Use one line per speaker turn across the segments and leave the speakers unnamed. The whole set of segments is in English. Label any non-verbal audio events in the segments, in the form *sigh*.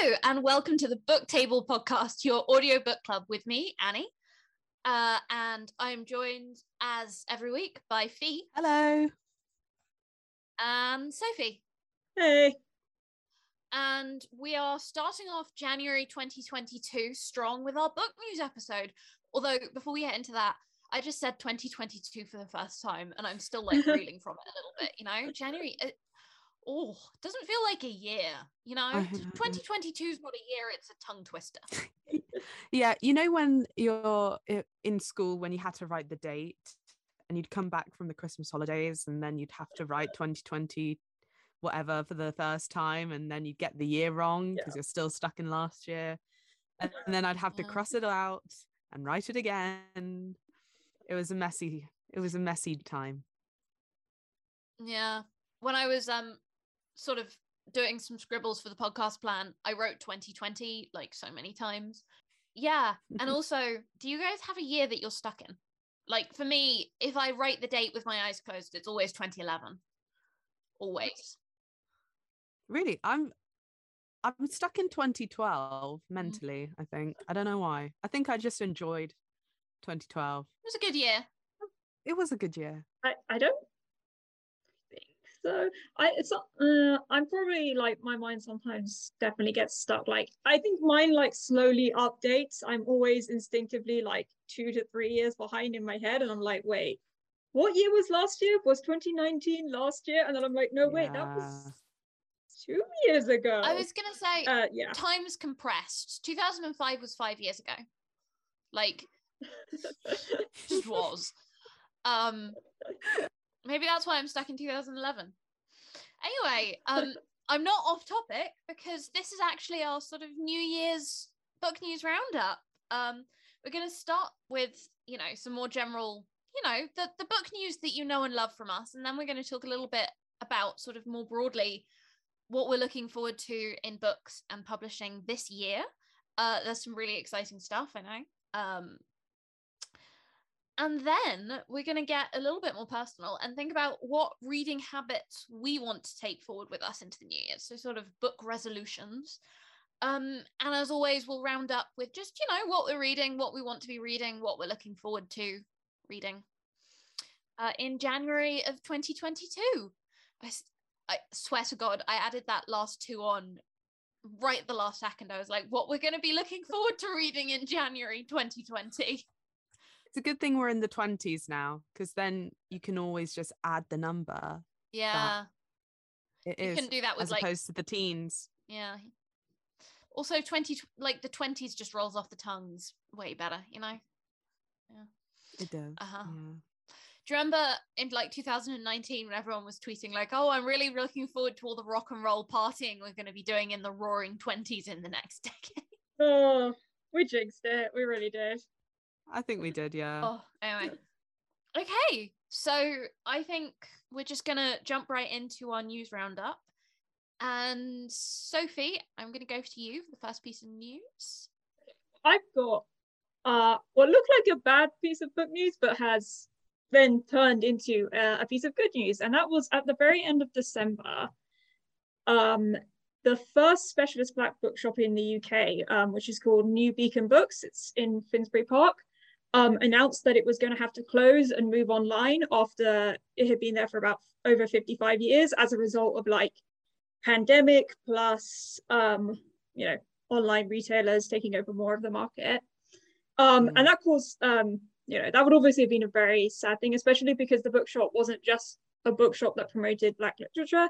Hello, and welcome to the Booked Table Podcast, your audio book club with me, Annie. Uh, and I'm joined as every week by Fee
Hello.
and Sophie.
Hey.
And we are starting off January 2022 strong with our book news episode. Although, before we get into that, I just said 2022 for the first time, and I'm still like *laughs* reeling from it a little bit. You know, January. Oh, it, oh, doesn't feel like a year. You know,
know.
2022 is not a year; it's a tongue twister. *laughs*
Yeah, you know when you're in school when you had to write the date and you'd come back from the Christmas holidays and then you'd have to write 2020 whatever for the first time and then you'd get the year wrong because you're still stuck in last year. And, and *laughs* then I'd have to cross it out and write it again. It was a messy it was a messy time.
Yeah. When I was um sort of doing some scribbles for the podcast plan, I wrote 2020 like so many times. Yeah. And *laughs* also, do you guys have a year that you're stuck in? Like for me, if I write the date with my eyes closed, it's always 2011. Always.
Really, I'm I'm stuck in 2012 mm. mentally, I think. I don't know why. I think I just enjoyed 2012.
It was a good year.
It was a good year.
I, I don't think so. I it's uh, I'm probably like my mind sometimes definitely gets stuck. Like I think mine like slowly updates. I'm always instinctively like two to three years behind in my head, and I'm like, wait, what year was last year? Was 2019 last year? And then I'm like, no, wait, that was two years ago.
I was gonna say
uh yeah.
time's compressed. 2005 was five years ago. Like *laughs* just was. Um, maybe that's why I'm stuck in 2011. Anyway, um, I'm not off topic because this is actually our sort of New Year's book news roundup. Um, we're going to start with you know some more general, you know, the the book news that you know and love from us, and then we're going to talk a little bit about sort of more broadly what we're looking forward to in books and publishing this year. Uh, there's some really exciting stuff, I know. Um, and then we're going to get a little bit more personal and think about what reading habits we want to take forward with us into the new year. So, sort of book resolutions. Um, and as always, we'll round up with just, you know, what we're reading, what we want to be reading, what we're looking forward to reading uh, in January of 2022. I swear to God, I added that last two on right the last second. I was like, what we're going to be looking forward to reading in January 2020.
It's a good thing we're in the 20s now because then you can always just add the number.
Yeah.
It
You
is
can do that with
as
like,
opposed to the teens.
yeah. Also, 20, like the 20s just rolls off the tongues way better, you know? Yeah.
It does.
Uh-huh.
yeah.
Do you remember in like 2019 when everyone was tweeting, like, oh, I'm really looking forward to all the rock and roll partying we're going to be doing in the roaring 20s in the next *laughs* decade?
Oh, we jinxed it. We really did.
I think we did, yeah.
Oh, anyway. Okay, so I think we're just gonna jump right into our news roundup. And Sophie, I'm gonna go to you for the first piece of news.
I've got uh what looked like a bad piece of book news, but has then turned into uh, a piece of good news, and that was at the very end of December. Um, the first specialist black bookshop in the UK, um, which is called New Beacon Books, it's in Finsbury Park, um, announced that it was going to have to close and move online after it had been there for about over 55 years as a result of like pandemic plus um, you know online retailers taking over more of the market. Um,
Mm.
And that caused, um, you know, that would obviously have been a very sad thing, especially because the bookshop wasn't just a bookshop that promoted Black literature.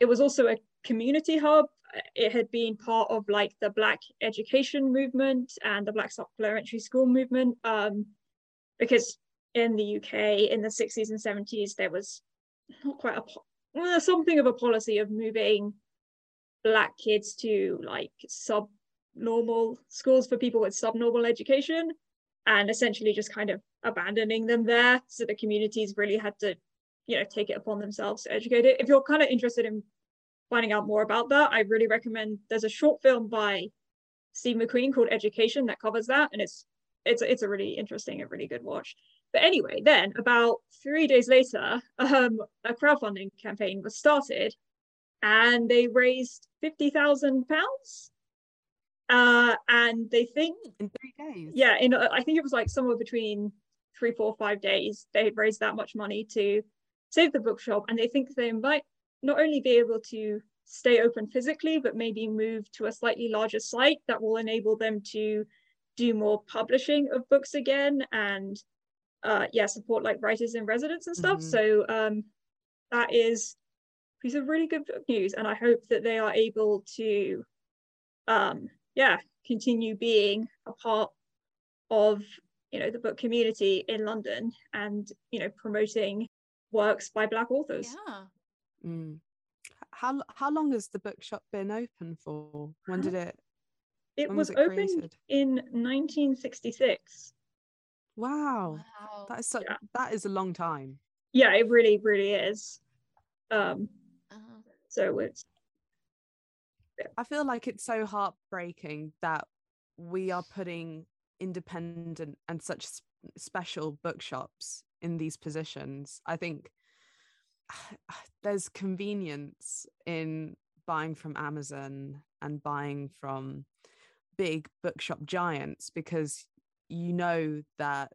It was also a community hub. It had been part of like the Black education movement and the Black supplementary school movement. Um, because in the UK in the 60s and 70s, there was not quite a, something of a policy of moving Black kids to like sub normal schools for people with subnormal education and essentially just kind of abandoning them there so the communities really had to you know take it upon themselves to educate it. If you're kind of interested in finding out more about that i really recommend there's a short film by steve mcqueen called education that covers that and it's it's it's a really interesting and really good watch. But anyway then about three days later um, a crowdfunding campaign was started and they raised 50,000 pounds. Uh, and they think,
in three days.
yeah, in I think it was like somewhere between three, four, five days, they had raised that much money to save the bookshop, and they think they might not only be able to stay open physically, but maybe move to a slightly larger site that will enable them to do more publishing of books again and uh, yeah, support like writers in residence and stuff.
Mhm.
So um, that is a piece of really good book news, and I hope that they are able to, um, yeah, continue being a part of you know the book community in London and you know promoting works by Black authors.
Yeah.
Mm. How how long has the bookshop been open for? When did it?
It was,
was it
opened
created?
in 1966.
Wow,
Wow.
that is such,
Yeah.
that is a long time.
Yeah, it really, really is. Um,
Uh,
so it's
I feel like it's so heartbreaking that we are putting independent and such special bookshops in these positions. I think *sighs* there's convenience in buying from Amazon and buying from big bookshop giants because you know that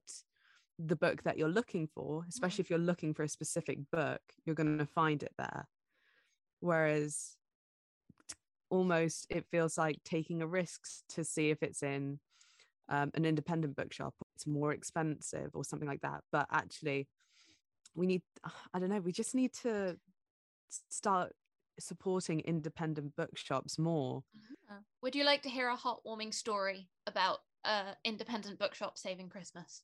the book that you're looking for, especially if you're looking for a specific book, you're going to find it there. Whereas almost it feels like taking a risk to see if it's in um, an independent bookshop it's more expensive or something like that but actually we need i don't know we just need to start supporting independent bookshops more.
Would you like to hear a heartwarming story about uh independent bookshop saving Christmas?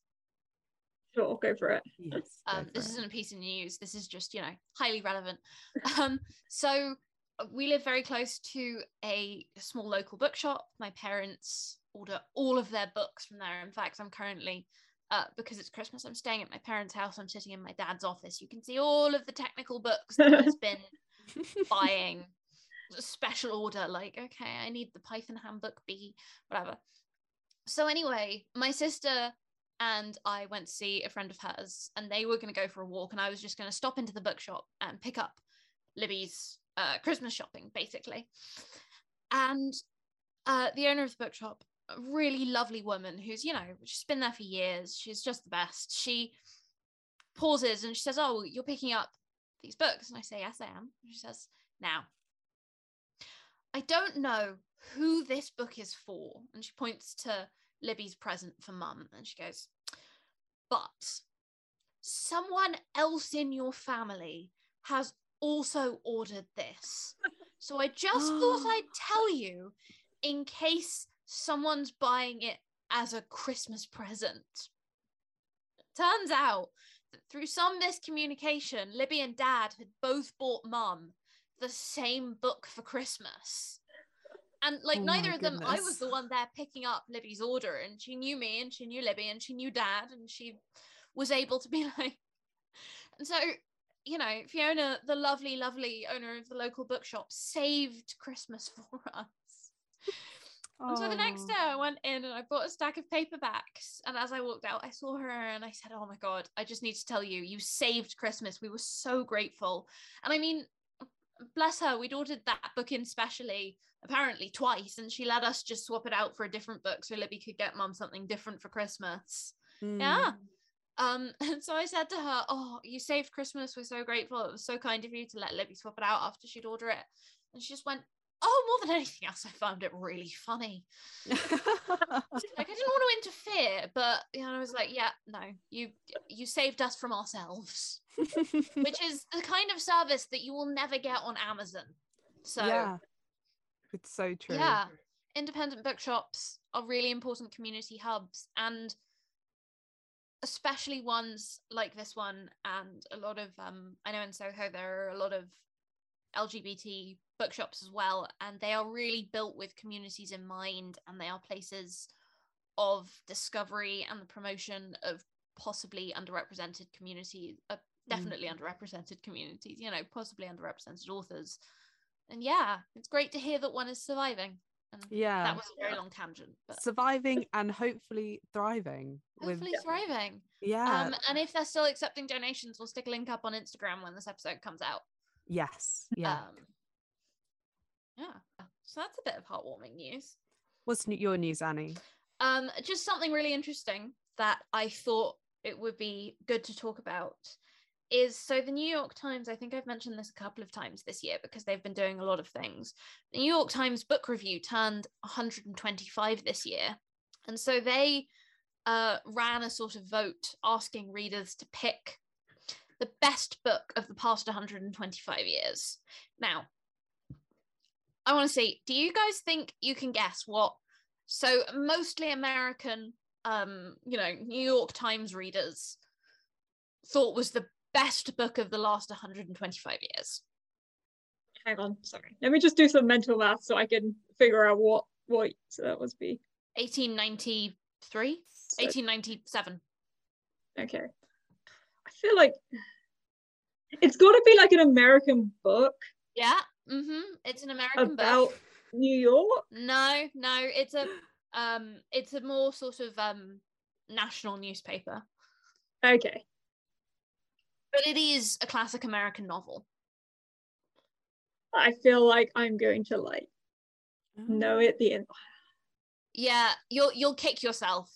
sure, go for it.
yes go
Um,
for
this
it.
isn't a piece of news. This is just, you know, highly relevant. *laughs* Um, so uh, we live very close to a small local bookshop. My parents order all of their books from there. In fact, I'm currently, uh, because it's Christmas, I'm staying at my parents' house. I'm sitting in my dad's office. You can see all of the technical books that has *laughs* been buying a special order like okay i need the python handbook b whatever so anyway my sister and i went to see a friend of hers and they were going to go for a walk and i was just going to stop into the bookshop and pick up libby's uh, christmas shopping basically and uh, the owner of the bookshop a really lovely woman who's you know she's been there for years she's just the best she pauses and she says oh you're picking up these books and i say yes i am and she says now I don't know who this book is for. And she points to Libby's present for mum and she goes, but someone else in your family has also ordered this. So I just thought *gasps* I'd tell you in case someone's buying it as a Christmas present. Turns out that through some miscommunication, Libby and Dad had both bought mum the same book for Christmas. And like
Oh
neither of them, I was the one there picking up Libby's order, and she knew me, and she knew Libby, and she knew Dad, and she was able to be *laughs* like. And so, you know, Fiona, the lovely, lovely owner of the local bookshop, saved Christmas *laughs* for us. And so the next day I went in and I bought a stack of paperbacks. And as I walked out, I saw her and I said, Oh my God, I just need to tell you, you saved Christmas. We were so grateful. And I mean, bless her, we'd ordered that book in specially, apparently twice. And she let us just swap it out for a different book so Libby could get mum something different for Christmas. Yeah.
Mm.
Um, *laughs* and so I said to her, Oh, you saved Christmas. We're so grateful. It was so kind of you to let Libby swap it out after she'd order it. And she just went, Oh, more than anything else, I found it really funny. *laughs* Like I didn't want to interfere, but you know, I was like, yeah, no, you you saved us from ourselves, which is the kind of service that you will never get on Amazon. So
yeah it's so true
yeah, independent bookshops are really important community hubs, and especially ones like this one, and a lot of um, I know in Soho there are a lot of LGBT bookshops as well, and they are really built with communities in mind, and they are places of discovery and the promotion of possibly underrepresented communities, uh, definitely underrepresented communities, you know, possibly underrepresented authors. And yeah, it's great to hear that one is surviving. And
yeah
that was a very long tangent, but
surviving and hopefully thriving with
hopefully thriving.
yeah
Um, and if they're still accepting donations, we'll stick a link up on Instagram when this episode comes out.
Yes yeah
Um, yeah. So that's a bit of heartwarming news.
What's your news, Annie?
Um, just something really interesting that I thought it would be good to talk about is so the New York Times, I think I've mentioned this a couple of times this year because they've been doing a lot of things. The New York Times book review turned 125 this year. And so they uh, ran a sort of vote asking readers to pick the best book of the past 125 years. Now, I want to see, do you guys think you can guess what? So, mostly American, um, you know, New York Times readers thought was the best book of the last 125 years.
Hang on, sorry. Let me just do some mental math so I can figure out what what so that must be
1893,
so-
1897.
okay. I feel like it's got to be like an American book
Yeah, mm-hmm. It's an American book.
about
book.
New York.
No, no, it's a um, it's a more sort of um national newspaper,
Okay.
but it is a classic American novel.
I feel like I'm going to like know it the end.
Yeah, you'll you'll kick yourself.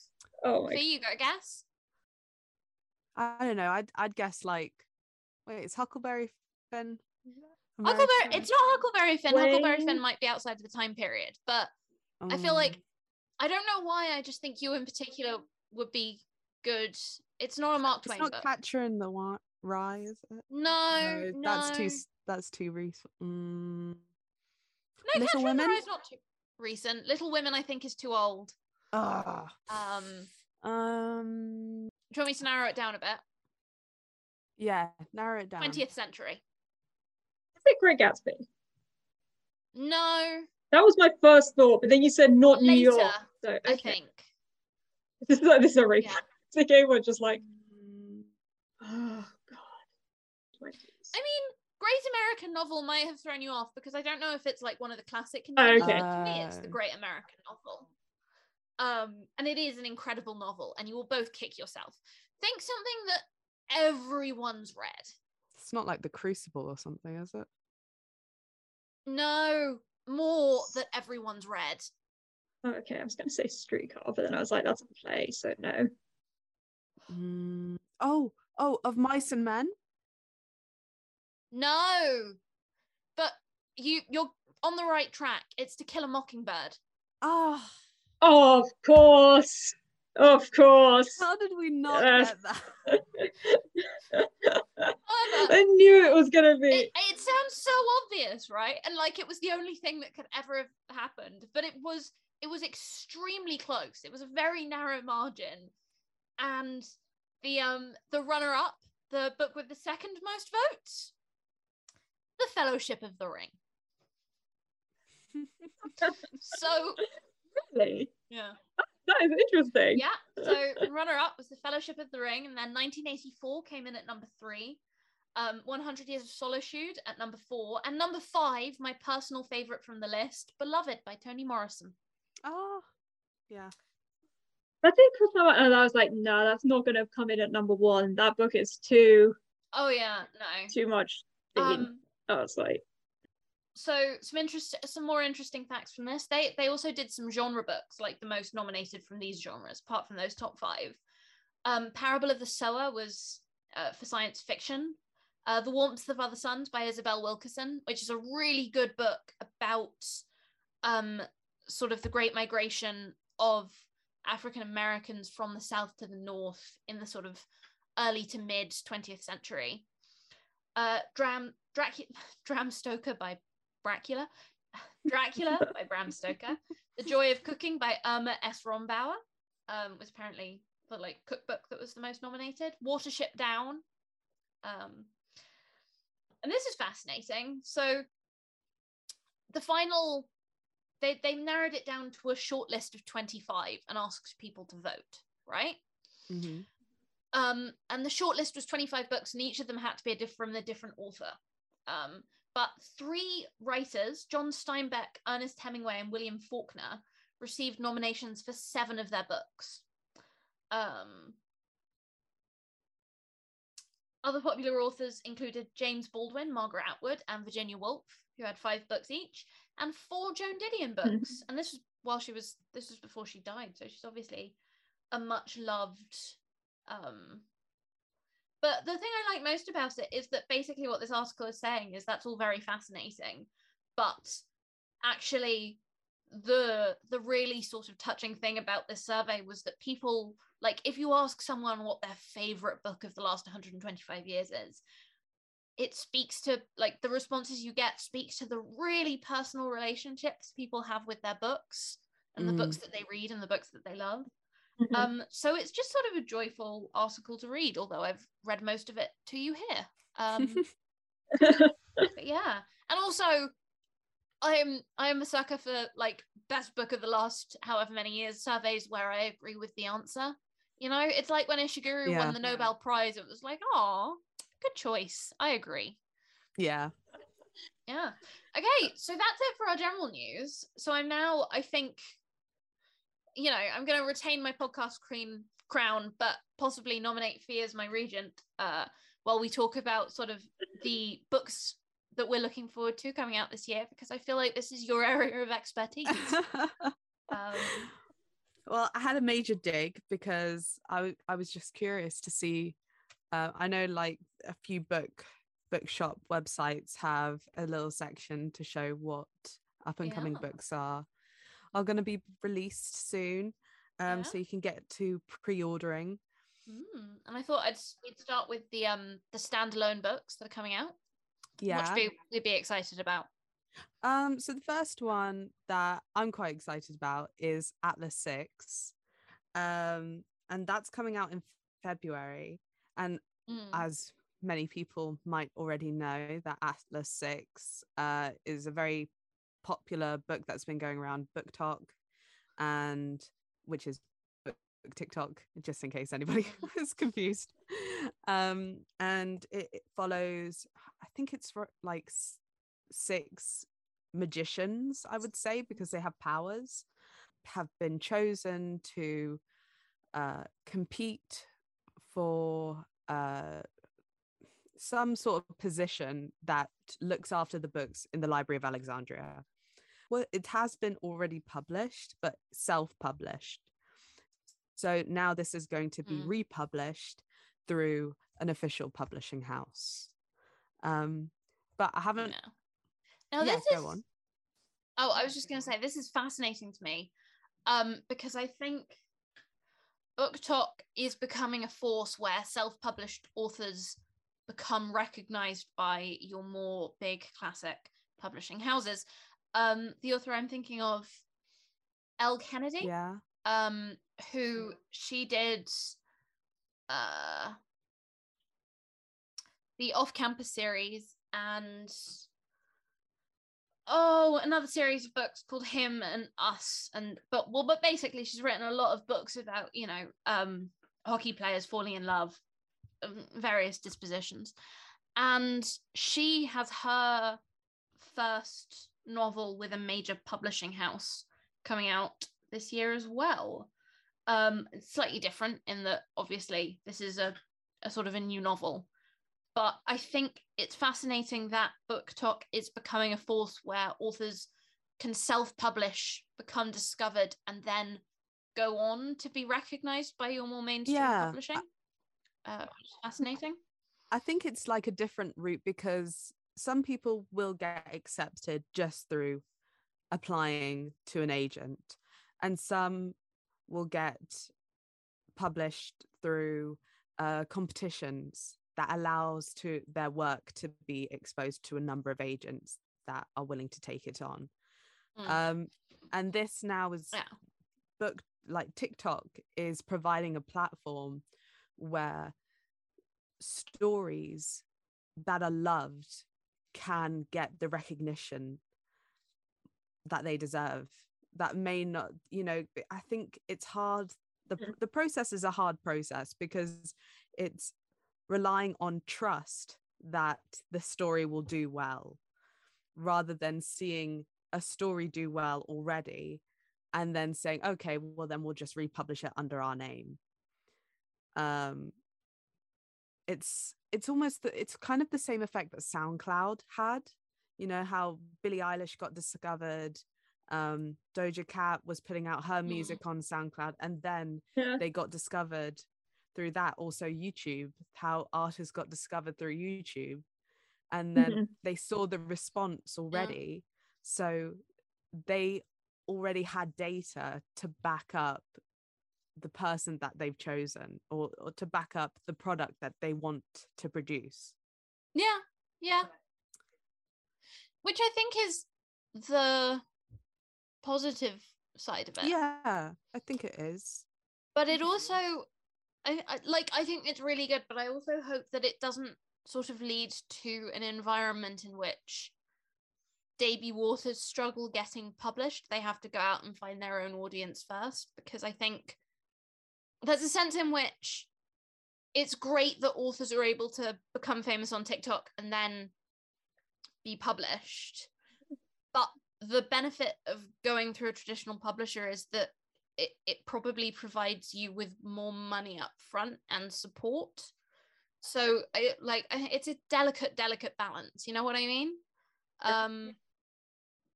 Oh my
Fee, you got a guess?
I don't know. I'd I'd guess like, wait, it's Huckleberry Finn.
Huckleberry. It's not Huckleberry Finn. Huckleberry Finn might be outside of the time period, but I feel like
Um,
I don't know why. I just think you in particular would be good. It's not a Mark Twain.
it's not
book.
Catcher in the Wa- Rye, is it?
no, no,
that's too. That's too recent. Mm.
No,
Little
Catcher in the
Women?
Rye is not too recent. Little Women, I think, is too old.
Ah.
Um,
Um.
Do you want me to narrow it down a bit?
Yeah. Narrow it down.
Twentieth century.
Is it Great Gatsby?
No,
That was my first thought, but then you said not New. York. So
I
okay.
think. *laughs*
This is like this is a race.
Yeah. *laughs*
It's a game where just like, *sighs* oh god. 20s.
I mean, Great American Novel might have thrown you off because I don't know if it's like one of the classic
Oh, okay.
but To me, it's the
Oh.
Great American Novel. Um, and it is an incredible novel, and you will both kick yourself. Think something that everyone's read.
It's not like the Crucible or something, is it?
No, more that everyone's read.
Oh, okay, I was gonna say streetcar, but then I was like, that's a play, so no.
Mm. Oh, oh, of Mice and Men.
No, but you you're on the right track. It's To Kill a Mockingbird.
Ah,
of course, of course.
how did we not
Uh,
get that? *laughs*
I knew it was gonna be.
it, it sounds so obvious right and like it was the only thing that could ever have happened but it was it was extremely close it was a very narrow margin and the um the runner up the book with the second most votes the fellowship of the ring *laughs* so
really?
yeah
That is interesting.
yeah so runner up was the fellowship of the ring and then 1984 came in at number three um 100 years of solitude at number four and number five my personal favorite from the list beloved by toni morrison
Oh, yeah.
I did cross my and I was like, no, that's not gonna come in at number one. That book is too
oh yeah no
too much. theme.
um
I was like,
so some interest some more interesting facts from this. They they also did some genre books like the most nominated from these genres apart from those top five. Um parable of the sower was uh, for science fiction. Uh, the warmth of other suns by isabel wilkerson which is a really good book about um sort of the great migration of african americans from the south to the north in the sort of early to mid 20th century. Uh dram Dracula, *laughs* Dram Stoker by Dracula, Dracula *laughs* by Bram Stoker, The Joy of Cooking by Irma S. Rombauer, um, was apparently the like cookbook that was the most nominated. Watership Down, um, and this is fascinating. So the final, they they narrowed it down to a short list of twenty five and asked people to vote, right?
hmm
um, and the shortlist was 25 books and each of them had to be a diff- from a different author um, but three writers john steinbeck ernest hemingway and william faulkner received nominations for seven of their books. Um, other popular authors included james baldwin margaret atwood and virginia woolf who had five books each and four joan didion books. *laughs* And this was while she was this was before she died, so she's obviously a much loved um but the thing I like most about it is that basically what this article is saying is that's all very fascinating, but actually the the really sort of touching thing about this survey was that people like if you ask someone what their favorite book of the last 125 years is it speaks to like the responses you get speaks to the really personal relationships people have with their books and the
Mm.
books that they read and the books that they love
Mhm.
um so it's just sort of a joyful article to read although i've read most of it to you here. Um *laughs* but yeah. And also i'm i'm a sucker for like best book of the last however many years surveys where i agree with the answer. You know it's like when ishiguro
Yeah.
won the nobel prize it was like oh good choice. I agree.
Yeah.
yeah. Okay so that's it for our general news. So i'm now i think you know i'm going to retain my podcast cream crown but possibly nominate fee as my regent uh while we talk about sort of the books that we're looking forward to coming out this year because i feel like this is your *laughs* area of expertise *laughs* um
well, I had a major dig because I w- I was just curious to see. Uh, I know like a few book bookshop websites have a little section to show what up and coming
Yeah.
books are are going to be released soon. Um,
Yeah.
so you can get to pre-ordering.
mm, and i thought i'd we'd start with the um the standalone books that are coming out
Yeah.
which we, we'd be excited about
Um, so the first one that I'm quite excited about is Atlas Six, um, and that's coming out in February. And
Mm,
as many people might already know, that Atlas Six uh, is a very popular book that's been going around BookTok, and which is Book TikTok, just in case anybody *laughs* *laughs* is confused. Um, and it, it follows, I think it's for like six magicians, I would say, because they have powers, have been chosen to uh, compete for uh, some sort of position that looks after the books in the Library of Alexandria. Well, it has been already published, but self published. So now this is going to be
Mm.
republished through an official publishing house. Um, but I haven't.
now
yeah,
this
go
is
on.
Oh, I was just going to say this is fascinating to me, um, because I think BookTok is becoming a force where self-published authors become recognized by your more big classic publishing houses. Um, the author I'm thinking of, Elle Kennedy,
Yeah.
um, who she did, uh, the off-campus series and oh another series of books called him and us and but well but basically she's written a lot of books about you know um hockey players falling in love various dispositions and she has her first novel with a major publishing house coming out this year as well um it's slightly different in that obviously this is a, a sort of a new novel but I think it's fascinating that BookTok is becoming a force where authors can self-publish, become discovered, and then go on to be recognized by your more mainstream
Yeah,
publishing. Uh, fascinating.
I think it's like a different route because some people will get accepted just through applying to an agent, and some will get published through uh, competitions that allows to their work to be exposed to a number of agents that are willing to take it on.
Mm.
Um, and this now is
Yeah.
book like TikTok is providing a platform where stories that are loved can get the recognition that they deserve. That may not you know i think it's hard the, the process is a hard process because it's relying on trust that the story will do well rather than seeing a story do well already and then saying okay well then we'll just republish it under our name. Um it's it's almost the, it's kind of the same effect that soundcloud had you know how billie eilish got discovered um doja cat was putting out her
Mm.
music on soundcloud and then
Yeah.
they got discovered through that also youtube how artists got discovered through youtube and then
Mhm.
they saw the response already so they already had data to back up the person that they've chosen or, or to back up the product that they want to produce
Yeah, yeah. Which I think is the positive side of it.
yeah i think it is
But it also, I, I like. I think it's really good. But I also hope that it doesn't sort of lead to an environment in which debut authors struggle getting published. They have to go out and find their own audience first because I think there's a sense in which it's great that authors are able to become famous on TikTok and then be published. But the benefit of going through a traditional publisher is that it, it probably provides you with more money up front and support. So I like it's a delicate, delicate balance. You know what I mean? Um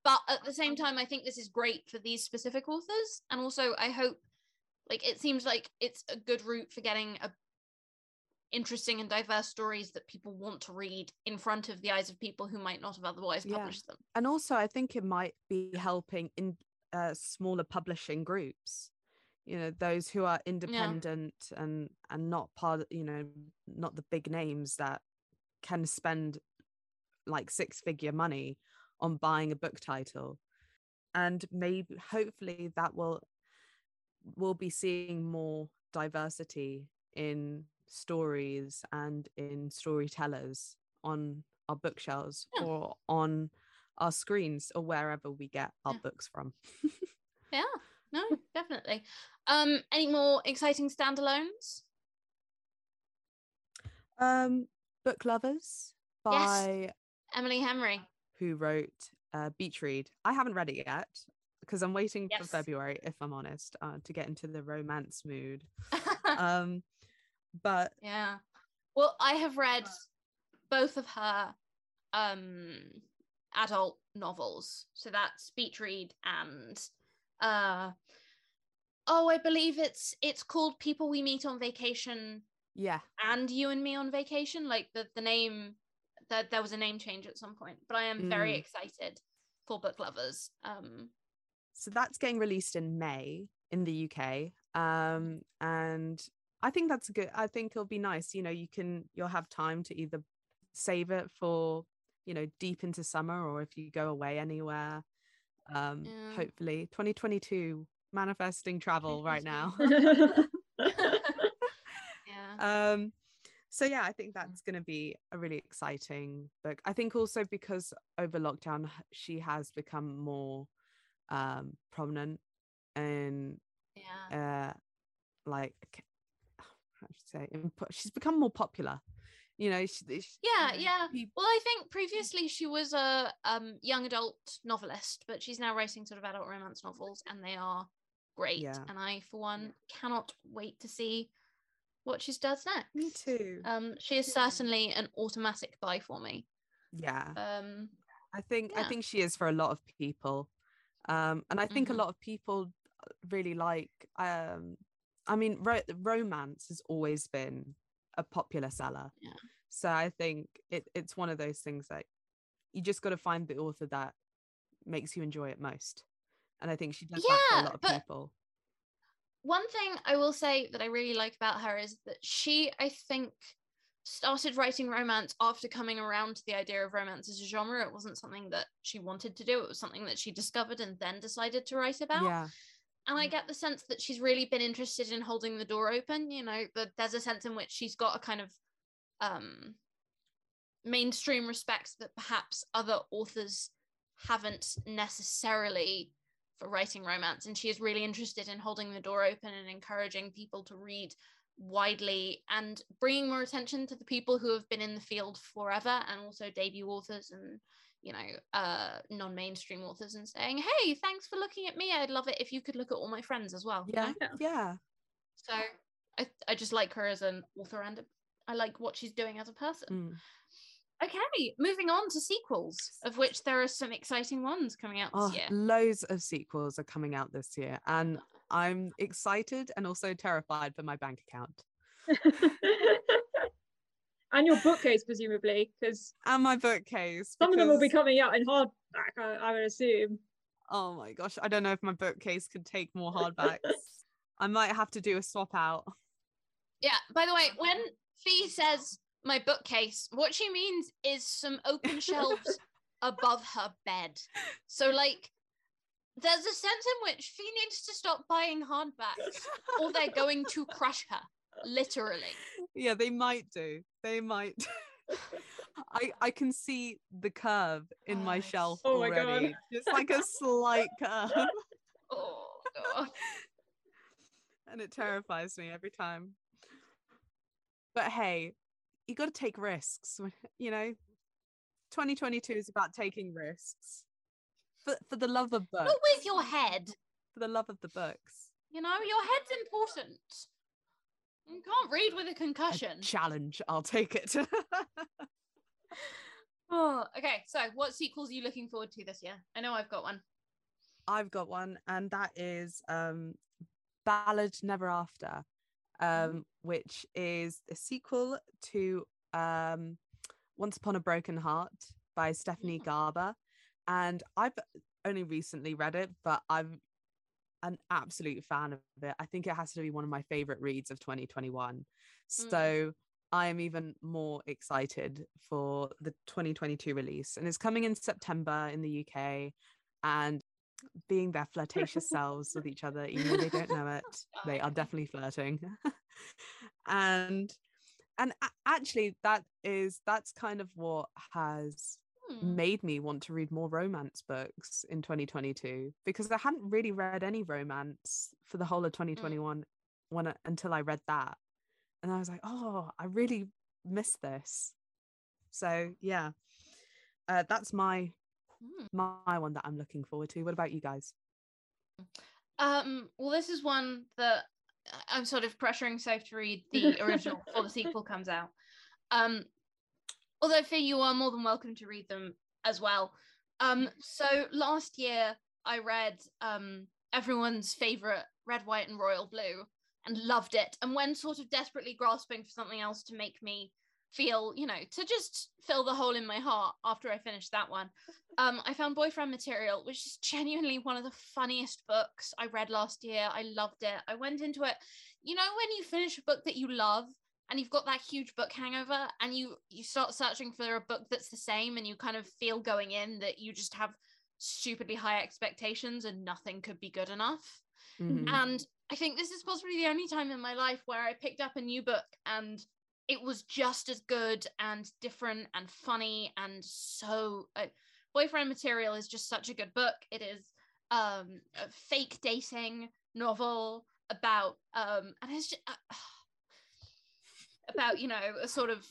but at the same time, I think this is great for these specific authors. And also I hope like it seems like it's a good route for getting a interesting and diverse stories that people want to read in front of the eyes of people who might not have otherwise
Yeah.
published them.
and also i think it might be helping in uh, smaller publishing groups you know those who are independent and and not part of you know not the big names that can spend like six figure money on buying a book title and maybe hopefully that will we'll be seeing more diversity in stories and in storytellers on our bookshelves
Yeah.
or on our screens or wherever we get our
Yeah.
books from. *laughs*
Yeah, no, definitely. Um, any more exciting standalones?
um, Book Lovers by
Emily Henry.
who wrote uh, Beach Read. I haven't read it yet because I'm waiting for February, if I'm honest, uh, to get into the romance mood. *laughs* Um, but
yeah. Well, I have read both of her um adult novels. So that's Beach Read and uh oh, I believe it's it's called People We Meet on Vacation
yeah,
and You and Me on Vacation. Like the the name that there was a name change at some point, but I am very
Mm.
excited for book lovers. Um
so that's getting released in May in the UK. Um, and I think that's good. I think it'll be nice. You know, you can you'll have time to either save it for you know deep into summer or if you go away anywhere. Um,
Yeah.
hopefully 2022 manifesting travel right now. *laughs*
yeah. *laughs*
um so yeah i think that's going to be a really exciting book i think also because over lockdown she has become more um prominent and
yeah.
uh like *sighs* how should say she's become more popular you know she, she-
Yeah, yeah. Well, I think previously she was a um, young adult novelist, but she's now writing sort of adult romance novels, and they are great.
Yeah.
And I, for one, cannot wait to see what she does next.
me too
Um, she is certainly an automatic buy for me.
yeah
Um,
I think I think she is for a lot of people. Um and I think
Mhm.
a lot of people really like um I mean ro- romance has always been a popular seller.
Yeah.
So I think it it's one of those things that you just got to find the author that makes you enjoy it most. And I think she does that for a lot of
but-
people.
one thing I will say that I really like about her is that she, I think, started writing romance after coming around to the idea of romance as a genre. It wasn't something that she wanted to do, it was something that she discovered and then decided to write about.
Yeah.
And I get the sense that she's really been interested in holding the door open, you know, there's a sense in which she's got a kind of um mainstream respect that perhaps other authors haven't necessarily for writing romance and she is really interested in holding the door open and encouraging people to read widely and bringing more attention to the people who have been in the field forever and also debut authors and you know uh non-mainstream authors and saying hey thanks for looking at me i'd love it if you could look at all my friends as well you
Yeah.
know?
Yeah.
Yeah.
so i i just like her as an author and i like what she's doing as a person
Mm.
Okay, moving on to sequels, of which there are some exciting ones coming out this
Oh,
year.
loads of sequels are coming out this year, and I'm excited and also terrified for my bank account *laughs*
and your bookcase, presumably, because
and my bookcase.
some of them will be coming out in hardback, I, I would assume.
Oh my gosh, I don't know if my bookcase could take more hardbacks. *laughs* I might have to do a swap out.
Yeah, by the way, when Fee says my bookcase, what she means is some open shelves *laughs* above her bed. So, like, there's a sense in which Fee needs to stop buying hardbacks or they're going to crush her, literally.
yeah, they might do. They might. I I can see the curve in my
Nice.
shelf
Oh my God.
already. Just like a slight curve,
Oh, God.
and it terrifies me every time. But hey, you got to take risks. You know, 2022 is about taking risks for for the love of books.
Not with your head.
For the love of the books.
You know, your head's important. You can't read with a
A
concussion.
challenge. I'll take it. *laughs*
Oh, okay. So, what sequels are you looking forward to this year? I know I've got one.
I've got one, and that is um, Ballad Never After, um, which is a sequel to um, Once Upon a Broken Heart by Stephanie Garber. And I've only recently read it, but I'm an absolute fan of it. I think it has to be one of my favorite reads of 2021. Hmm. So I am even more excited for the 2022 release. And it's coming in September in the UK. And being their flirtatious *laughs* selves with each other, even though they don't know it, *laughs* they are definitely flirting. *laughs* and and actually that is that's kind of what has
Hmm.
made me want to read more romance books in 2022 because I hadn't really read any romance for the whole of 2021 when I, until I read that. And I was like, oh, I really miss this. So yeah, uh, that's my
Hmm.
my one that I'm looking forward to. What about you guys?
Um, well, this is one that I'm sort of pressuring Soph to read the original before the sequel *laughs* comes out. Um, although Fee, you are more than welcome to read them as well. Um, so last year I read um everyone's favorite Red, White, and Royal Blue and loved it. And when sort of desperately grasping for something else to make me feel, you know, to just fill the hole in my heart after I finished that one, um, I found Boyfriend Material, which is genuinely one of the funniest books I read last year. I loved it. I went into it, you know, when you finish a book that you love and you've got that huge book hangover and you you start searching for a book that's the same and you kind of feel going in that you just have stupidly high expectations and nothing could be good enough.
Mhm.
And I think this is possibly the only time in my life where I picked up a new book and it was just as good and different and funny and so. Uh, Boyfriend Material is just such a good book. It is um, a fake dating novel about, um, and it's just, uh, about you know a sort of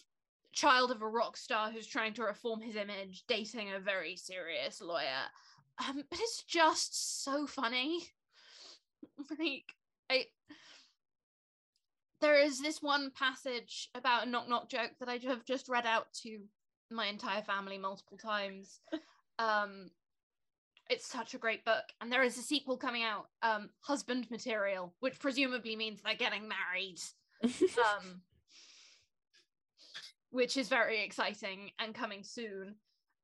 child of a rock star who's trying to reform his image, dating a very serious lawyer. Um, but it's just so funny. *laughs* like I there is this one passage about a knock knock joke that I have just read out to my entire family multiple times. *laughs* um it's such a great book and there is a sequel coming out um husband material which presumably means they're getting married *laughs* um which is very exciting and coming soon.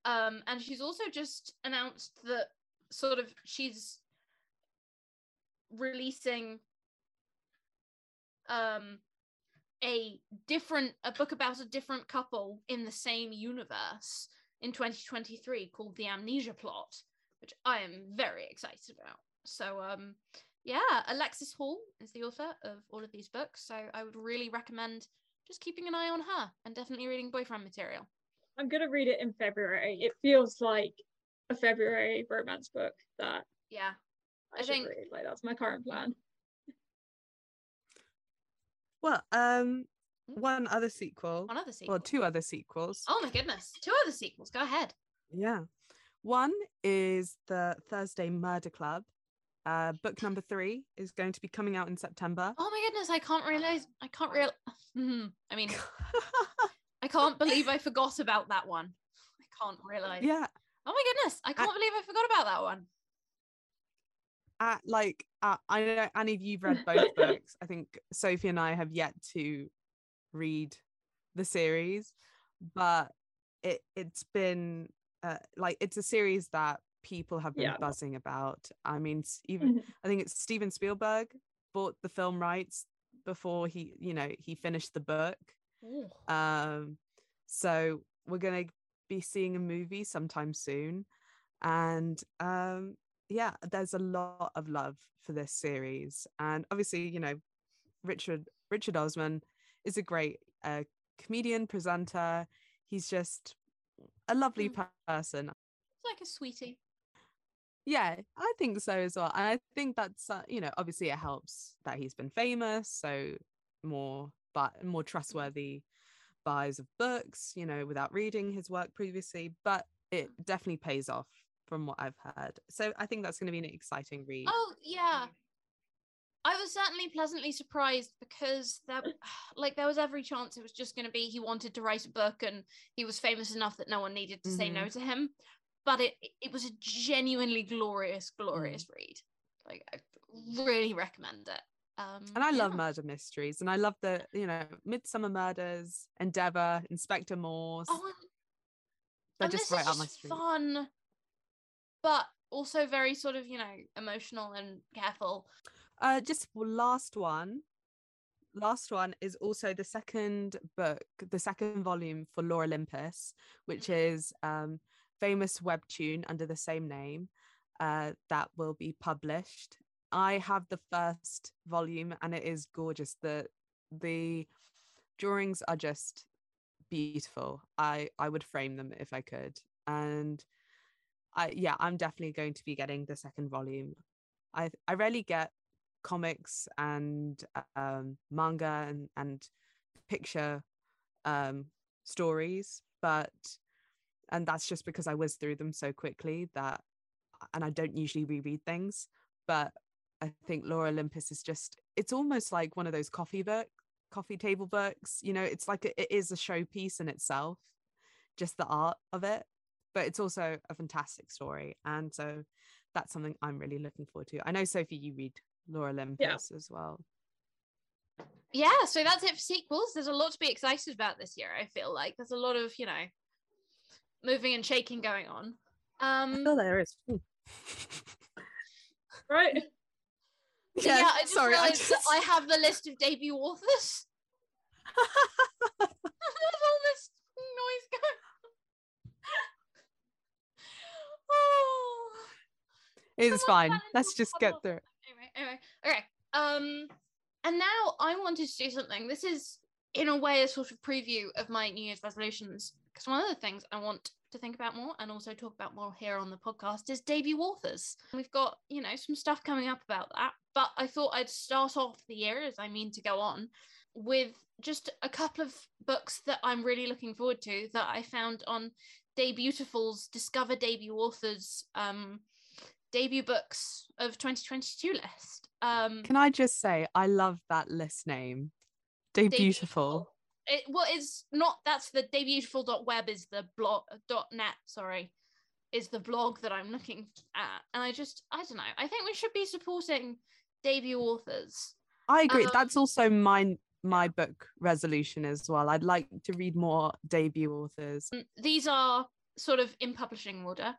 Um and she's also just announced that sort of she's releasing um a different a book about a different couple in the same universe in 2023 called the amnesia plot which i am very excited about. So um yeah alexis hall is the author of all of these books. So i would really recommend just keeping an eye on her and definitely reading boyfriend material
I'm gonna read it in February. It feels like a February romance book that
yeah
I,
I think-
read. Like that's my current plan.
Well, um, one other sequel.
one other sequel
Well, two other sequels.
oh my goodness two other sequels go ahead
Yeah. One is the Thursday Murder Club. Uh, book number three is going to be coming out in September.
oh my goodness i can't realize i can't real *laughs* i mean *laughs* I can't believe I forgot about that one. I can't realize.
Yeah,
Oh my goodness, I can't believe I forgot about that one.
at like uh, I know Annie if you've read both books. I think Sophie and I have yet to read the series, but it it's been uh, like it's a series that people have been
Yeah.
buzzing about. I mean, even
Mhm.
I think it's Steven Spielberg bought the film rights before he you know he finished the book.
Ooh.
Um, so we're gonna be seeing a movie sometime soon, and um, yeah, there's a lot of love for this series, and obviously, you know, Richard Richard Osman is a great uh, comedian presenter. He's just a lovely
Mm.
person.
It's like a sweetie.
Yeah, I think so as well. And I think that's uh, you know, obviously it helps that he's been famous, so more but more trustworthy buys of books, you know, without reading his work previously, but it definitely pays off from what I've heard. So I think that's going to be an exciting read.
Oh yeah. I was certainly pleasantly surprised because there *sighs* like there was every chance it was just gonna be he wanted to write a book and he was famous enough that no one needed to say no to him. But it it was a genuinely glorious, glorious read. Like I really recommend it. Um
and I love
yeah.
murder mysteries, and I love the you know Midsomer Murders, Endeavour, Inspector Morse.
Oh,
They're just
this
right
is
up my street.
Fun, but also very sort of you know emotional and careful.
Uh, just last one. Last one is also the second book, the second volume for Lore Olympus, which is um, famous webtoon under the same name uh, that will be published. I have the first volume and it is gorgeous. The the drawings are just beautiful. I I would frame them if I could. And I yeah, I'm definitely going to be getting the second volume. I I rarely get comics and um, manga and and picture um, stories, but and that's just because I whiz through them so quickly that and I don't usually reread things, but I think Lore Olympus is just it's almost like one of those coffee book coffee table books you know it's like a, it is a showpiece in itself just the art of it but it's also a fantastic story and so that's something i'm really looking forward to. I know sophie you read lore olympus as well.
Yeah so that's it for sequels. There's a lot to be excited about this year i feel like. There's a lot of you know moving and shaking going on um
there is *laughs*
Right?
yeah,
Yeah,
i just
sorry, I just-
I have the list of debut authors *laughs* there's all this noise going oh
it's
Someone
fine
challenge
let's just get
huddle.
through it.
anyway, anyway, okay. Um, and now I wanted to do something. This is, in a way, a sort of preview of my New Year's resolutions. Because one of the things I want to think about more and also talk about more here on the podcast is debut authors. We've got, you know, some stuff coming up about that. But I thought I'd start off the year, as I mean to go on, with just a couple of books that I'm really looking forward to that I found on Debutiful's Discover Debut Authors um, debut books of 2022 list. Um,
can i just say i love that list name day beautiful
It well, it's not. That's the debutiful.web is the blog dot net. Sorry, is the blog that I'm looking at, and I just I don't know. I think we should be supporting debut authors.
i agree
um,
that's also my my book resolution as well i'd like to read more debut authors
Mm, These are sort of in publishing order.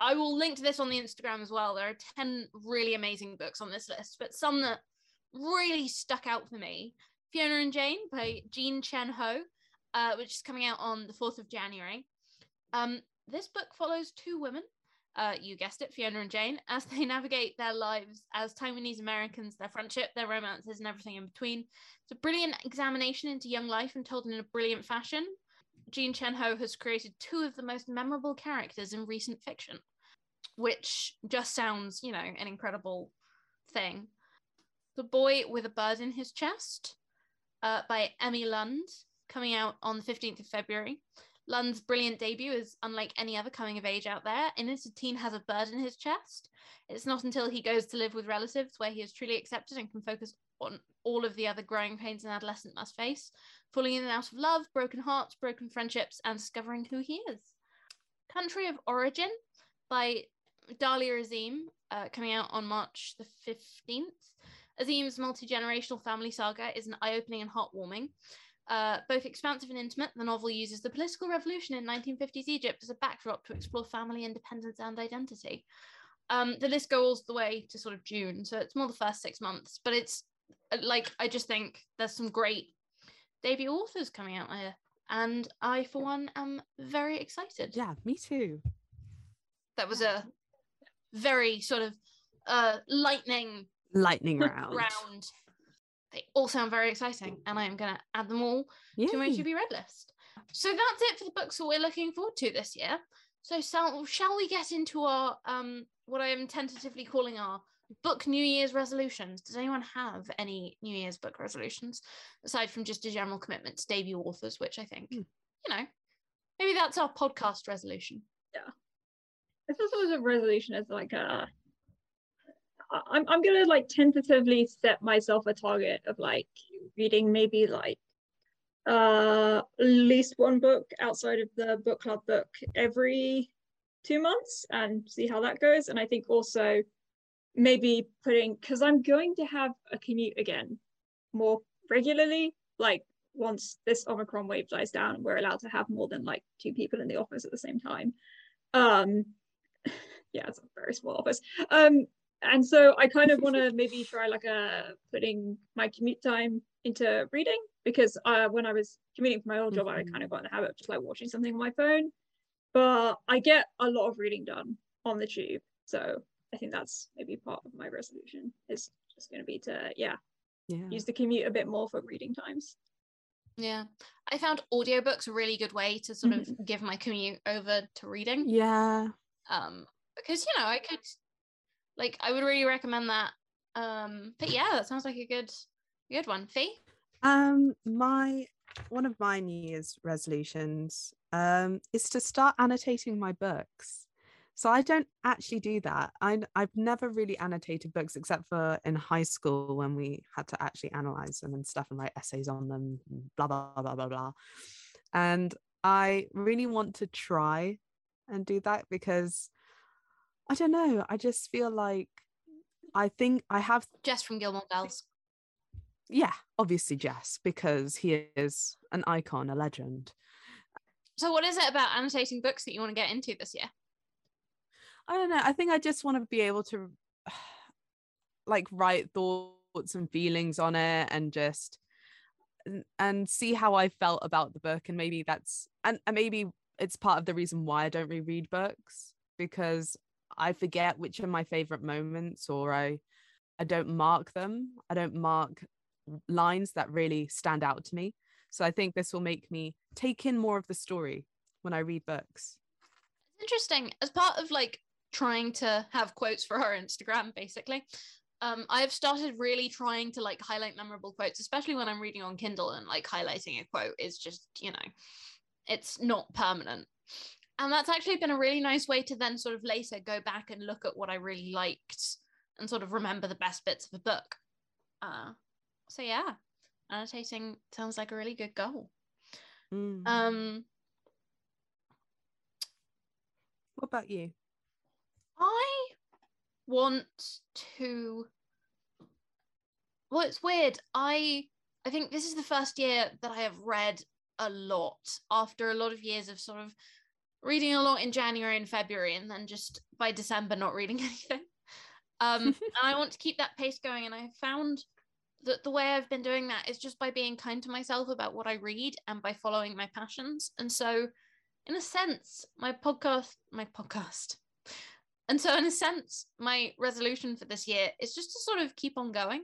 I will link to this on the Instagram as well. There are 10 really amazing books on this list, but some that really stuck out for me. Fiona and Jane by Jean Chen Ho, uh, which is coming out on the 4th of January. Um, this book follows two women, uh, you guessed it, Fiona and Jane, as they *laughs* navigate their lives as Taiwanese Americans, their friendship, their romances, and everything in between. It's a brilliant examination into young life and told in a brilliant fashion. Jean Chen Ho has created two of the most memorable characters in recent fiction, which just sounds, you know, an incredible thing. The Boy with a Bird in His Chest uh, by Emme Lund, coming out on the 15th of February. Lund's brilliant debut is unlike any other coming of age out there. In it, a teen has a bird in his chest. It's not until he goes to live with relatives where he is truly accepted and can focus on all of the other growing pains an adolescent must face, falling in and out of love, broken hearts, broken friendships, and discovering who he is. Country of Origin by Dalia Azim, uh, coming out on March the 15th. Azim's multi generational family saga is an eye opening and heartwarming. Uh, both expansive and intimate, the novel uses the political revolution in 1950s Egypt as a backdrop to explore family independence and identity. Um, the list goes all the way to sort of June, so it's more the first six months, but it's uh, like I just think there's some great debut authors coming out here, and I, for one, am very excited.
Yeah, me too.
That was a very sort of uh, lightning
Lightning round.
round. They all sound very exciting, and I am going to add them all to my to be read list. So that's it for the books that we're looking forward to this year. So shall, shall we get into our um what I am tentatively calling our book New Year's resolutions? Does anyone have any New Year's book resolutions aside from just a general commitment to debut authors, which I think
Hmm.
you know maybe that's our podcast resolution.
Yeah, I thought it was a resolution as like a I- I'm I'm gonna like tentatively set myself a target of like reading maybe like uh at least one book outside of the book club book every two months and see how that goes. And I think also maybe putting because I'm going to have a commute again more regularly, like once this Omicron wave dies down we're allowed to have more than like two people in the office at the same time. Um *laughs* yeah, it's a very small office. Um and so I kind of want to maybe try like a putting my commute time into reading because uh, when I was commuting for my old job, I
Mhm.
kind of got in the habit of just like watching something on my phone. But I get a lot of reading done on the tube, so I think that's maybe part of my resolution is just going to be to yeah
Yeah.
use the commute a bit more for reading times.
Yeah, I found audiobooks a really good way to sort of give my commute over to reading.
Yeah.
um because you know i could like i would really recommend that um but yeah that sounds like a good good one fee
Um, my one of my New Year's resolutions um is to start annotating my books. So I don't actually do that. I I've never really annotated books except for in high school when we had to actually analyze them and stuff and write essays on them, blah blah blah blah blah. And I really want to try and do that because I don't know. I just feel like I think I have
jess from gilmore girls
yeah, obviously Jess, because he is an icon, a legend.
so what is it about annotating books that you want to get into this year
I don't know. I think I just want to be able to *sighs* like write thoughts and feelings on it and just and, see how I felt about the book. And maybe that's and, and maybe it's part of the reason why I don't reread books because I forget which are my favorite moments or I I don't mark them. I don't mark lines that really stand out to me. So I think this will make me take in more of the story when I read books.
interesting as part of like trying to have quotes for our instagram basically um i've started really trying to like highlight memorable quotes especially when i'm reading on kindle and like highlighting a quote is just you know it's not permanent and that's actually been a really nice way to then sort of later go back and look at what i really liked and sort of remember the best bits of a book uh so yeah annotating sounds like a really good goal
Mm.
um
what about you?
I want to. Well, it's weird. I I think this is the first year that I have read a lot after a lot of years of sort of reading a lot in January and February, and then just by December not reading *laughs* anything. Um, *laughs* and I want to keep that pace going, and I found that the way I've been doing that is just by being kind to myself about what I read and by following my passions. And so, in a sense, my podcast, my podcast, and so, in a sense, my resolution for this year is just to sort of keep on going,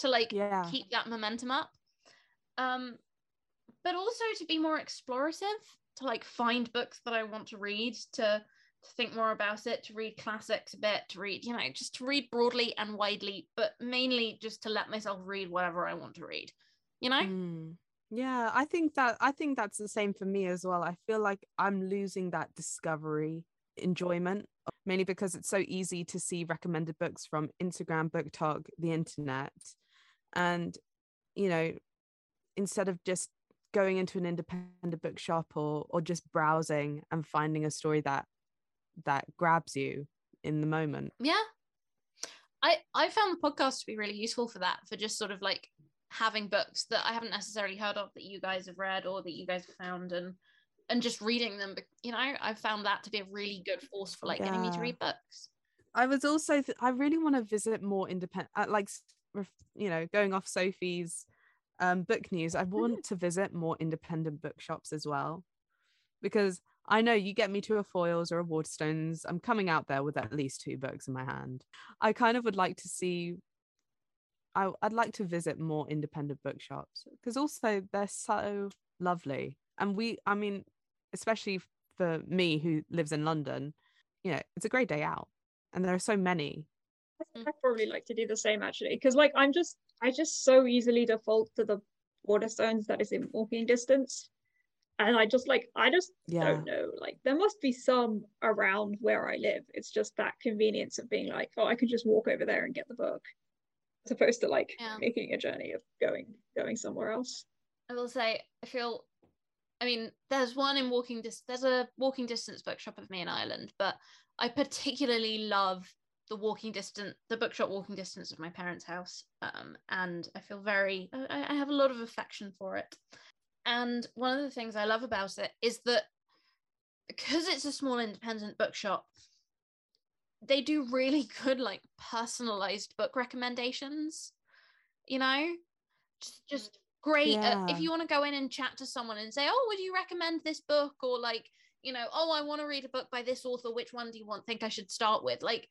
to like
Yeah.
keep that momentum up. Um, but also to be more explorative, to like find books that I want to read, to to think more about it, to read classics a bit, to read, you know, just to read broadly and widely, but mainly just to let myself read whatever I want to read. You know?
Mm. Yeah, I think that I think that's the same for me as well. I feel like I'm losing that discovery enjoyment mainly because it's so easy to see recommended books from Instagram, BookTok, the internet. and you know instead of just going into an independent bookshop or or just browsing and finding a story that that grabs you in the moment
Yeah. I I found the podcast to be really useful for that, for just sort of like having books that I haven't necessarily heard of that you guys have read or that you guys have found and and just reading them. You know, I found that to be a really good force for like getting me to read books.
I was also th- I really want to visit more independent uh, like you know going off Sophie's um book news I want to visit more independent bookshops as well. Because I know you get me to a Foyles or a Waterstones I'm coming out there with at least two books in my hand. I kind of would like to see I, I'd like to visit more independent bookshops because also they're so lovely. And we I mean especially for me who lives in London you know it's a great day out and there are so many
I probably like to do the same actually, because like I'm just I just so easily default to the Waterstones that is in walking distance, and I just like I just
yeah
don't know like there must be some around where I live. It's just that convenience of being like oh I could just walk over there and get the book, as opposed to like
Yeah.
making a journey of going going somewhere else.
I will say I feel I mean there's one in walking dis there's a walking distance bookshop of me in Ireland, but I particularly love the walking distance the bookshop walking distance of my parents' house. Um and I feel very I, I have a lot of affection for it. And one of the things I love about it is that because it's a small independent bookshop, they do really *laughs* good like personalized book recommendations, you know? Just just great uh, if you want to go in and chat to someone and say oh would you recommend this book or like you know oh i want to read a book by this author which one do you want think i should start with like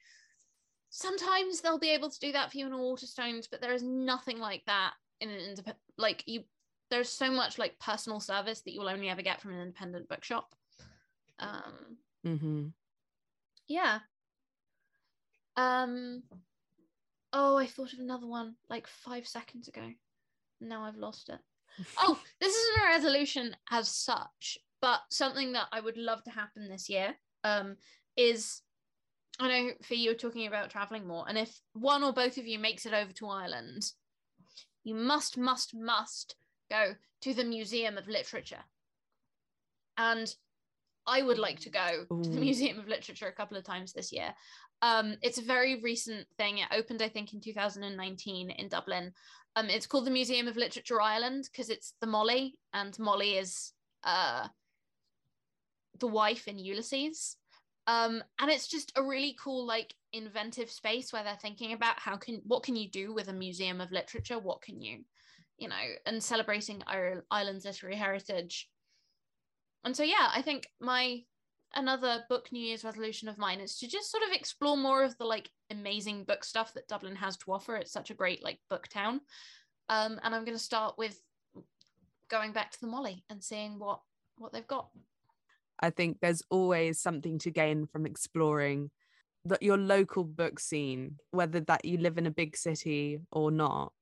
sometimes they'll be able to do that for you in a waterstones but there is nothing like that in an independent like you there's so much like personal service that you'll only ever get from an independent bookshop. Um
mm-hmm.
yeah. Um oh i thought of another one like five seconds ago. Now i've lost it. *laughs* Oh this isn't a resolution as such but something that i would love to happen this year um is i know for you're talking about traveling more and if one or both of you makes it over to ireland you must must must go to the museum of literature. And i would like to go to the museum of literature a couple of times this year. Um it's a very recent thing. It opened i think in 2019 in dublin. Um, it's called the Museum of Literature Ireland because it's the Molly, and Molly is uh, the wife in Ulysses. Um, and it's just a really cool, like, inventive space where they're thinking about how can what can you do with a museum of literature? What can you, you know, and celebrating Ir- Ireland's literary heritage. And so, yeah, I think my another book New Year's resolution of mine is to just sort of explore more of the like amazing book stuff that Dublin has to offer. It's such a great like book town. Um, and I'm going to start with going back to the Molly and seeing what what they've got.
I think there's always something to gain from exploring that your local book scene, whether that you live in a big city or not.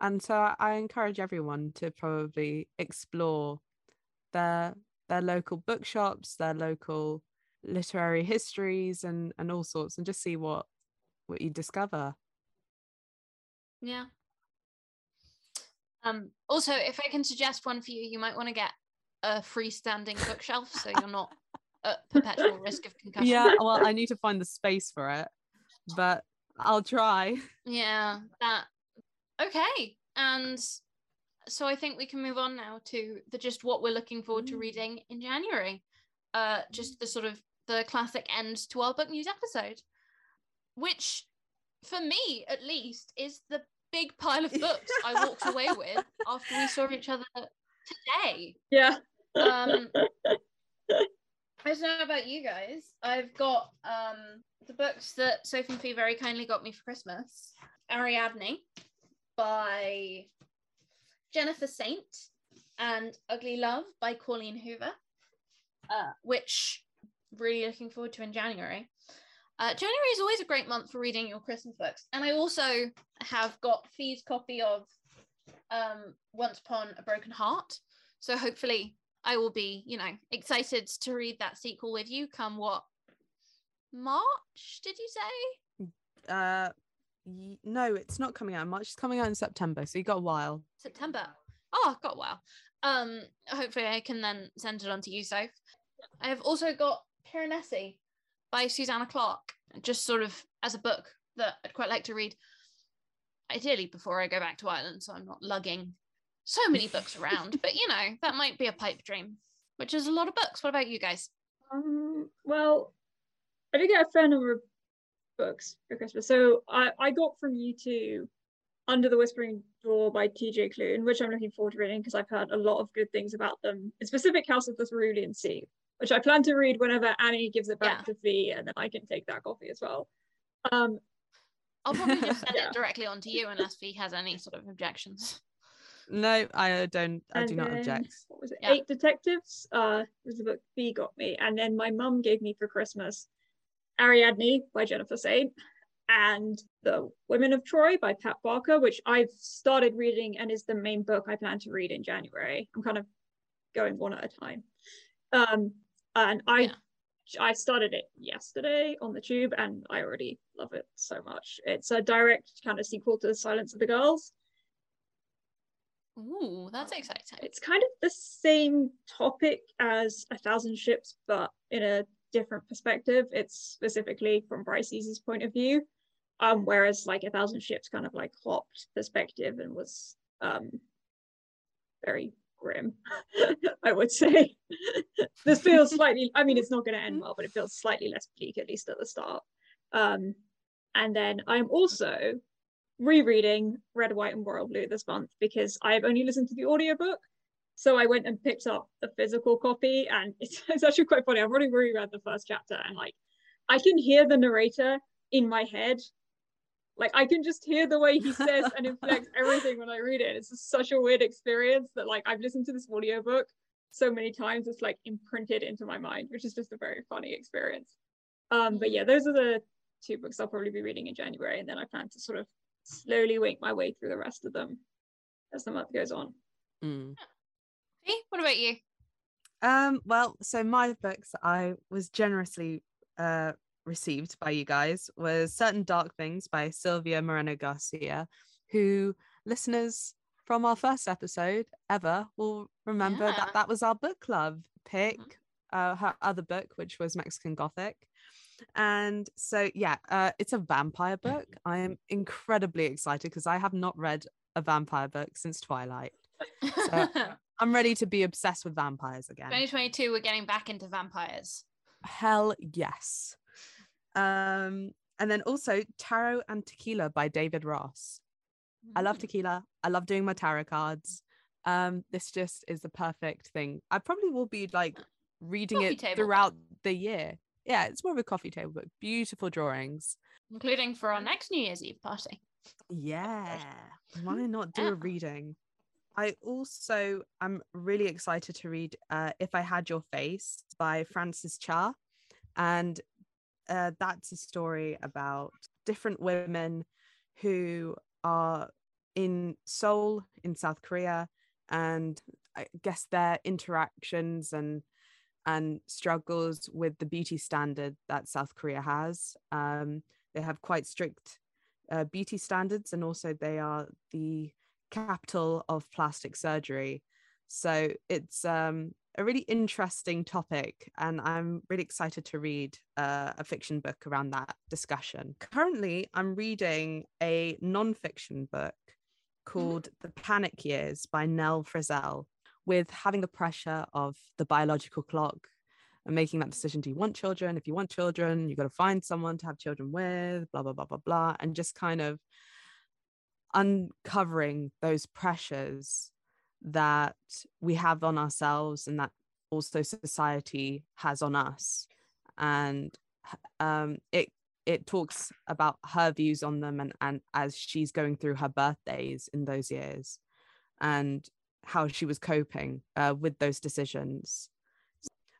And so I- encourage everyone to probably explore their their local bookshops, their local literary histories and and all sorts and just see what what you discover.
Yeah. Um, also, if I can suggest one for you, you might want to get a freestanding bookshelf so you're not *laughs* at perpetual risk of concussion.
Yeah, well, I *laughs* need to find the space for it, but I'll try.
Yeah, that okay. And so I think we can move on now to the just what we're looking forward to
Mm.
reading in January. Uh just the sort of the classic end to our book news episode. Which for me at least is the big pile of *laughs* books I walked away with after we saw each other today.
Yeah.
Um *laughs* I don't know about you guys. I've got um the books that Sophie and Fee very kindly got me for Christmas. Ariadne by Jennifer Saint and Ugly Love by Colleen Hoover, uh, which really looking forward to in January. Uh, January is always a great month for reading your Christmas books, and I also have got Fee's copy of um, Once Upon a Broken Heart. So hopefully, I will be, you know, excited to read that sequel with you. Come what March? Did you say?
Uh Ye- No, it's not coming out in March. It's coming out in September, so you got a while.
September. Oh, I've got a while. Um, hopefully I can then send it on to you, Soph. I have also got Piranesi by Susanna Clarke, just sort of as a book that I'd quite like to read. Ideally before I go back to Ireland, so I'm not lugging so many books around. *laughs* But you know, that might be a pipe dream, which is a lot of books. What about you guys?
Um, well, I did get a fair number of books for Christmas. So I, I got from you two Under the Whispering Door by TJ Klune, which I'm looking forward to reading because I've heard a lot of good things about them. In specific, House of the Cerulean Sea, which I plan to read whenever Annie gives it back
Yeah.
to Fee, and then I can take that copy as well. Um,
I'll probably just send
Yeah.
it directly on to you unless Fee has any sort of objections.
No, I don't. I
and
do not object.
What was it?
Yeah.
Eight Detectives. Uh, was the book Fee got me, and then my mum gave me for Christmas Ariadne by Jennifer Saint and The Women of Troy by Pat Barker, which I've started reading and is the main book I plan to read in January. I'm kind of going one at a time. Um, and I
Yeah.
I started it yesterday on the tube and I already love it so much. It's a direct kind of sequel to The Silence of the Girls.
Ooh, that's exciting.
It's kind of the same topic as A Thousand Ships, but in a different perspective. It's specifically from Briseis's point of view. Um, whereas like A Thousand Ships kind of like hopped perspective and was um very grim, *laughs* I would say. this feels slightly I mean it's not gonna end well, but it feels slightly less bleak, at least at the start. Um and then I'm also rereading Red, White, and Royal Blue this month because I've only listened to the audiobook. So I went and picked up the physical copy, and *laughs* it's, it's actually quite funny. I've already reread the first chapter, and like I can hear the narrator in my head. Like I can just hear the way he says and *laughs* inflects everything when I read it. It's just such a weird experience that like I've listened to this audiobook so many times it's like imprinted into my mind, which is just a very funny experience. Um, but yeah, those are the two books I'll probably be reading in January, and then I plan to sort of slowly wake my way through the rest of them as the month goes on.
Mm.
Fee, what about you?
Um, well, so my books I was generously uh received by you guys was Certain Dark Things by Silvia Moreno Garcia, who listeners from our first episode ever will remember
Yeah.
that that was our book club pick, uh, her other book, which was Mexican Gothic. And so, yeah, uh, it's a vampire book. I am incredibly excited because I have not read a vampire book since Twilight. *laughs* I'm ready to be obsessed with vampires again.
2022, we're getting back into vampires.
Hell yes. Um, and then also Tarot and Tequila by David Ross. I love
Mm.
tequila. I love doing my tarot cards. Um, this just is the perfect thing. I probably will be like reading
Coffee
it throughout the year. Yeah, it's more of a coffee table book. Beautiful drawings.
including for our next New Year's Eve party.
Yeah. *laughs* Why not do
Yeah.
a reading? I also am really excited to read uh, If I Had Your Face by Frances Cha. And uh, that's a story about different women who are in Seoul in South Korea and I guess their interactions and and struggles with the beauty standard that South Korea has. Um, they have quite strict uh, beauty standards and also they are the capital of plastic surgery so it's um, a really interesting topic and i'm really excited to read uh, a fiction book around that discussion. Currently i'm reading a non-fiction book called the panic years by nell frizzell with having the pressure of the biological clock and making that decision do you want children? If you want children you've got to find someone to have children with blah blah blah blah blah and just kind of uncovering those pressures that we have on ourselves and that also society has on us and um it it talks about her views on them and and as she's going through her birthdays in those years and how she was coping uh, with those decisions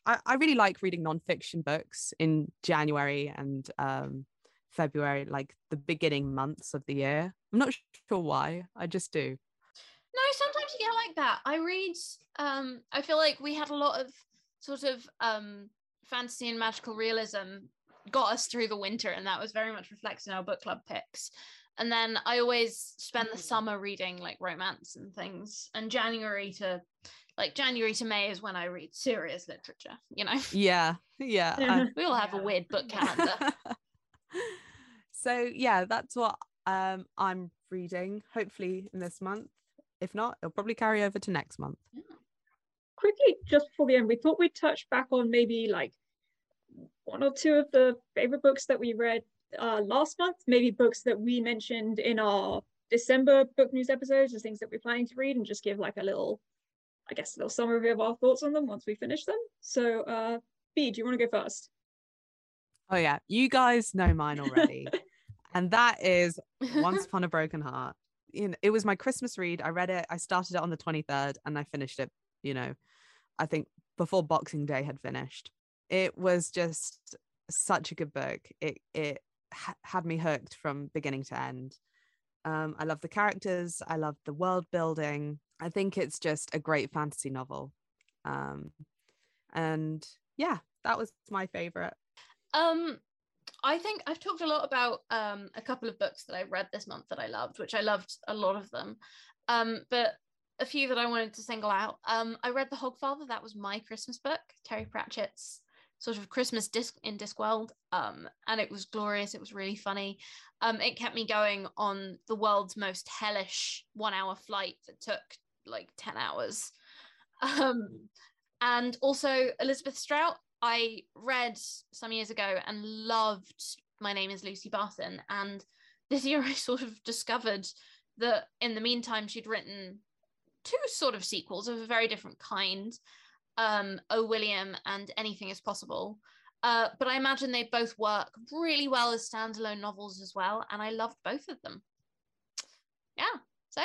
I, I really like reading nonfiction books in January and um, February, like the beginning months of the year. I'm not sure why. I just do.
No, you get like that. I read um I feel like we had a lot of sort of um fantasy and magical realism got us through the winter and that was very much reflected in our book club picks. and then I always spend the summer reading like romance and things, and January to like January to May is when I read serious literature. You know, *laughs*
Yeah, yeah. *laughs* I-
we all have a weird book calendar. *laughs*
so yeah, that's what um I'm reading. Hopefully in this month. If not, it'll probably carry over to next month.
quickly just before the end we thought we'd touch back on maybe like one or two of the favorite books that we read uh, last month maybe books that we mentioned in our december book news episodes or things that we're planning to read and just give like a little i guess a little summary of our thoughts on them once we finish them so uh b do you want to go first
Oh yeah, you guys know mine already. *laughs* and that is Once Upon a Broken Heart. You know, it was my Christmas read. I read it. I started it on the 23rd and I finished it, you know, I think before Boxing Day had finished. It was just such a good book. It it ha- had me hooked from beginning to end. Um, I love the characters. I love the world building. I think it's just a great fantasy novel. Um, and yeah, that was my favorite.
Um, I think I've talked a lot about um a couple of books that I read this month that I loved, which I loved a lot of them. Um, but a few that I wanted to single out. Um, I read The Hogfather. That was my Christmas book, Terry Pratchett's sort of Christmas disc in Discworld. Um, and it was glorious. It was really funny. Um, it kept me going on the world's most hellish one-hour flight that took like ten hours. *laughs* Um, and also Elizabeth Strout. I read some years ago and loved My Name is Lucy Barton. And this year *laughs* I sort of discovered that in the meantime she'd written two sort of sequels of a very different kind. Um, Oh William and Anything is Possible. Uh, but I imagine they both work really well as standalone novels as well, and I loved both of them. Yeah, so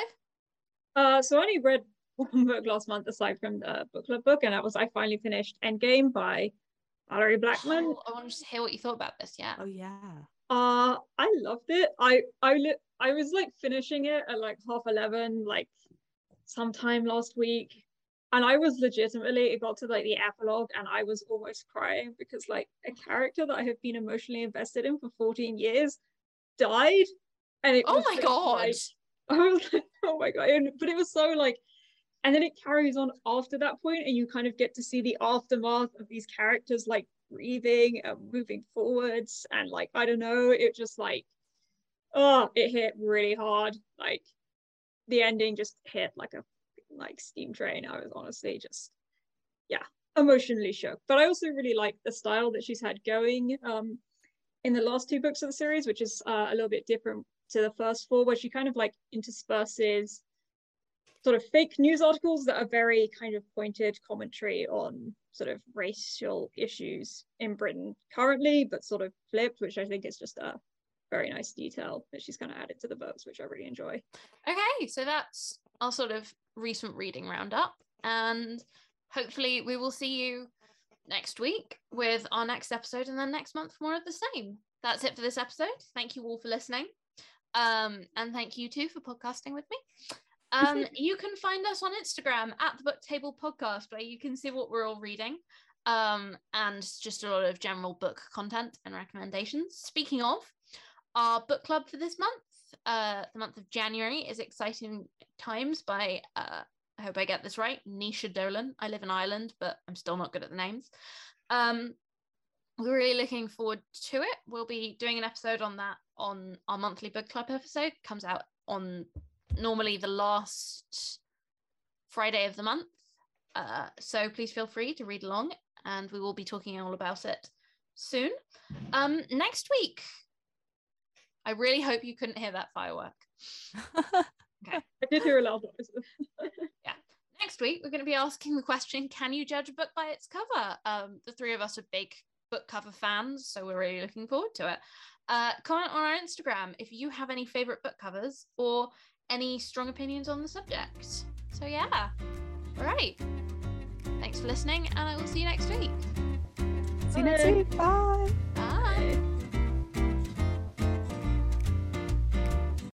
uh so i only read *laughs* one book last month aside from the book club book and that was i finally finished endgame by malorie blackman
Oh, I want to hear what you thought about this. Yeah.
Oh yeah.
Uh, I loved it. I I li- I was like finishing it at like half eleven, like sometime last week, and I was legitimately it got to like the epilogue, and I was almost crying because like a character that I have been emotionally invested in for fourteen years died, and it
Oh
was
my
just,
god.
like, *laughs* I was like, oh my god! And, but it was so like, and then it carries on after that point, and you kind of get to see the aftermath of these characters like breathing and moving forwards, and like I don't know, it just like, oh, it hit really hard. Like, the ending just hit like a like steam train. I was honestly just, yeah, emotionally shook. But I also really like the style that she's had going. Um, in the last two books of the series, which is uh, a little bit different to the first four, where she kind of like intersperses sort of fake news articles that are very kind of pointed commentary on sort of racial issues in Britain currently, but sort of flipped, which I think is just a very nice detail that she's kind of added to the books, which I really enjoy.
Okay, so that's our sort of recent reading roundup. And hopefully, we will see you next week with our next episode, and then next month, more of the same. That's it for this episode. Thank you all for listening. Um, and thank you too for podcasting with me. Um, you can find us on Instagram at the Booked Table Podcast, where you can see what we're all reading um, and just a lot of general book content and recommendations. Speaking of, our book club for this month, uh, the month of January, is Exciting Times by, uh, I hope I get this right, Naoise Dolan. I live in Ireland, but I'm still not good at the names. Um, we're really looking forward to it. We'll be doing an episode on that on our monthly book club episode. Comes out on normally the last Friday of the month. Uh, so please feel free to read along, and we will be talking all about it soon. Um, next week, I really hope you couldn't hear that firework. *laughs* okay.
I did hear a loud noise. *laughs*
Next week, we're going to be asking the question Can you judge a book by its cover? Um, the three of us are big book cover fans, so we're really looking forward to it. Uh, comment on our Instagram if you have any favorite book covers or any strong opinions on the subject. So, yeah. All right. Thanks for listening, and I will see you next week.
See you next
Bye.
week. Bye.